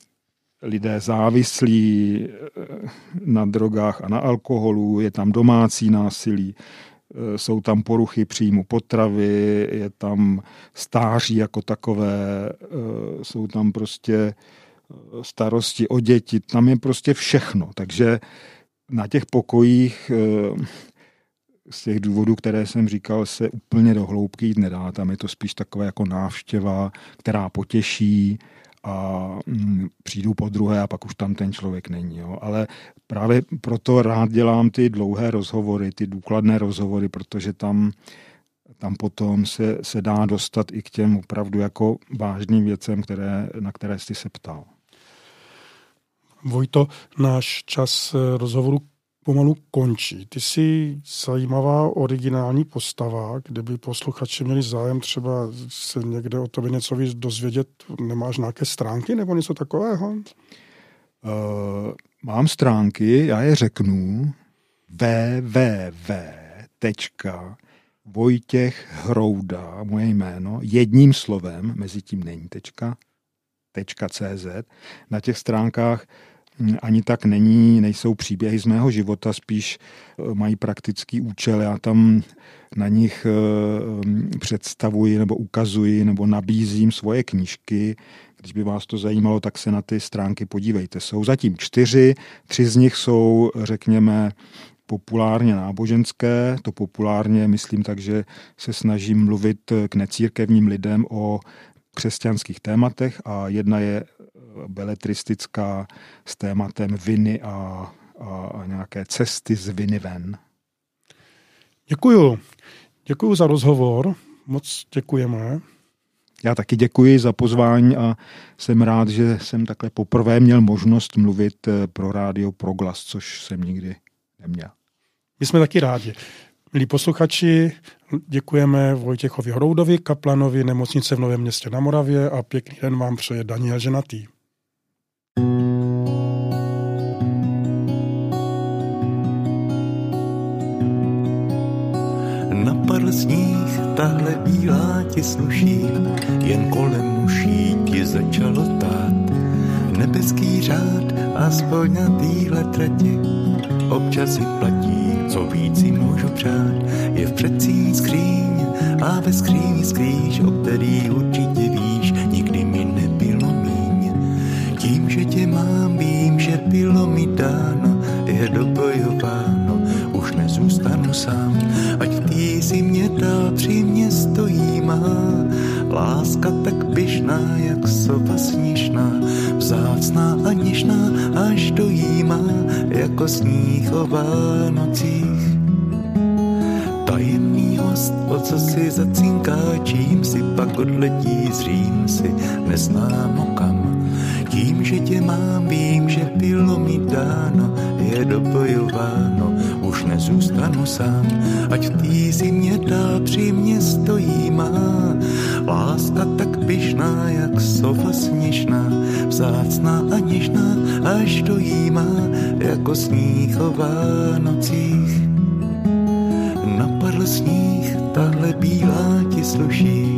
lidé závislí eh, na drogách a na alkoholu, je tam domácí násilí, Eh, jsou tam poruchy příjmu potravy, je tam stáří jako takové, eh, jsou tam prostě starosti o děti, tam je prostě všechno. Takže na těch pokojích z těch důvodů, které jsem říkal, se úplně do hloubky jít nedá. Tam je to spíš takové jako návštěva, která potěší, a mm, přijdu po druhé a pak už tam ten člověk není. Jo. Ale právě proto rád dělám ty dlouhé rozhovory, ty důkladné rozhovory, protože tam, tam potom se, se dá dostat i k těm opravdu jako vážným věcem, které, na které jsi se ptal. Vojto, náš čas rozhovoru pomalu končí. Ty jsi zajímavá originální postava, kdyby posluchači měli zájem třeba se někde o tobě něco víc dozvědět, nemáš nějaké stránky nebo něco takového? Uh, mám stránky, já je řeknu www. Vojtěch Hrouda, moje jméno, jedním slovem, mezi tím není tečka, .cz. Na těch stránkách ani tak není, nejsou příběhy z mého života, spíš eh, mají praktický účel. Já tam na nich eh, představuji nebo ukazuji nebo nabízím svoje knížky. Když by vás to zajímalo, tak se na ty stránky podívejte. Jsou zatím čtyři, tři z nich jsou, řekněme, populárně náboženské. To populárně myslím tak, že se snažím mluvit k necírkevním lidem o křesťanských tématech a jedna je beletristická s tématem viny a, a, a nějaké cesty z viny ven. Děkuju. Děkuju za rozhovor. Moc děkujeme. Já taky děkuji za pozvání a jsem rád, že jsem takhle poprvé měl možnost mluvit eh, pro rádio Proglas, což jsem nikdy neměl. My jsme taky rádi. Milí posluchači, děkujeme Vojtěchovi Hroudovi, kaplanovi nemocnice v Novém městě na Moravě a pěkný den vám přeje Daniel Ženatý. Bílá ti sluší, jen kolem muší ti začalo tát. Nebeský řád, aspoň na týhle trati, občas si platí, co víc si můžu přát. Je v předcí skříň a ve skříni skrýž, o který určitě víš, nikdy mi nebylo míň. Tím, že tě mám, vím, že bylo mi dáno, je dobojováno, už nezůstanu sám, ať v tý si mě dal, při mě stojí má. Láska tak běžná, jak sova sněžná, vzácná a něžná, až dojímá, jako sníh o Vánocích. Tajemný host, o co si zacinká, čím si pak odletí, zřím si, neznámo kam. Tím, že tě mám, vím, že bylo mi dáno, je dobojováno, už nezůstanu sám, ať v tý zimě dál při mě stojí má. Láska tak běžná, jak sova sněžná, vzácná a něžná, až dojímá, jako sníh o Vánocích. Napadl sníh, tahle bílá ti sluší,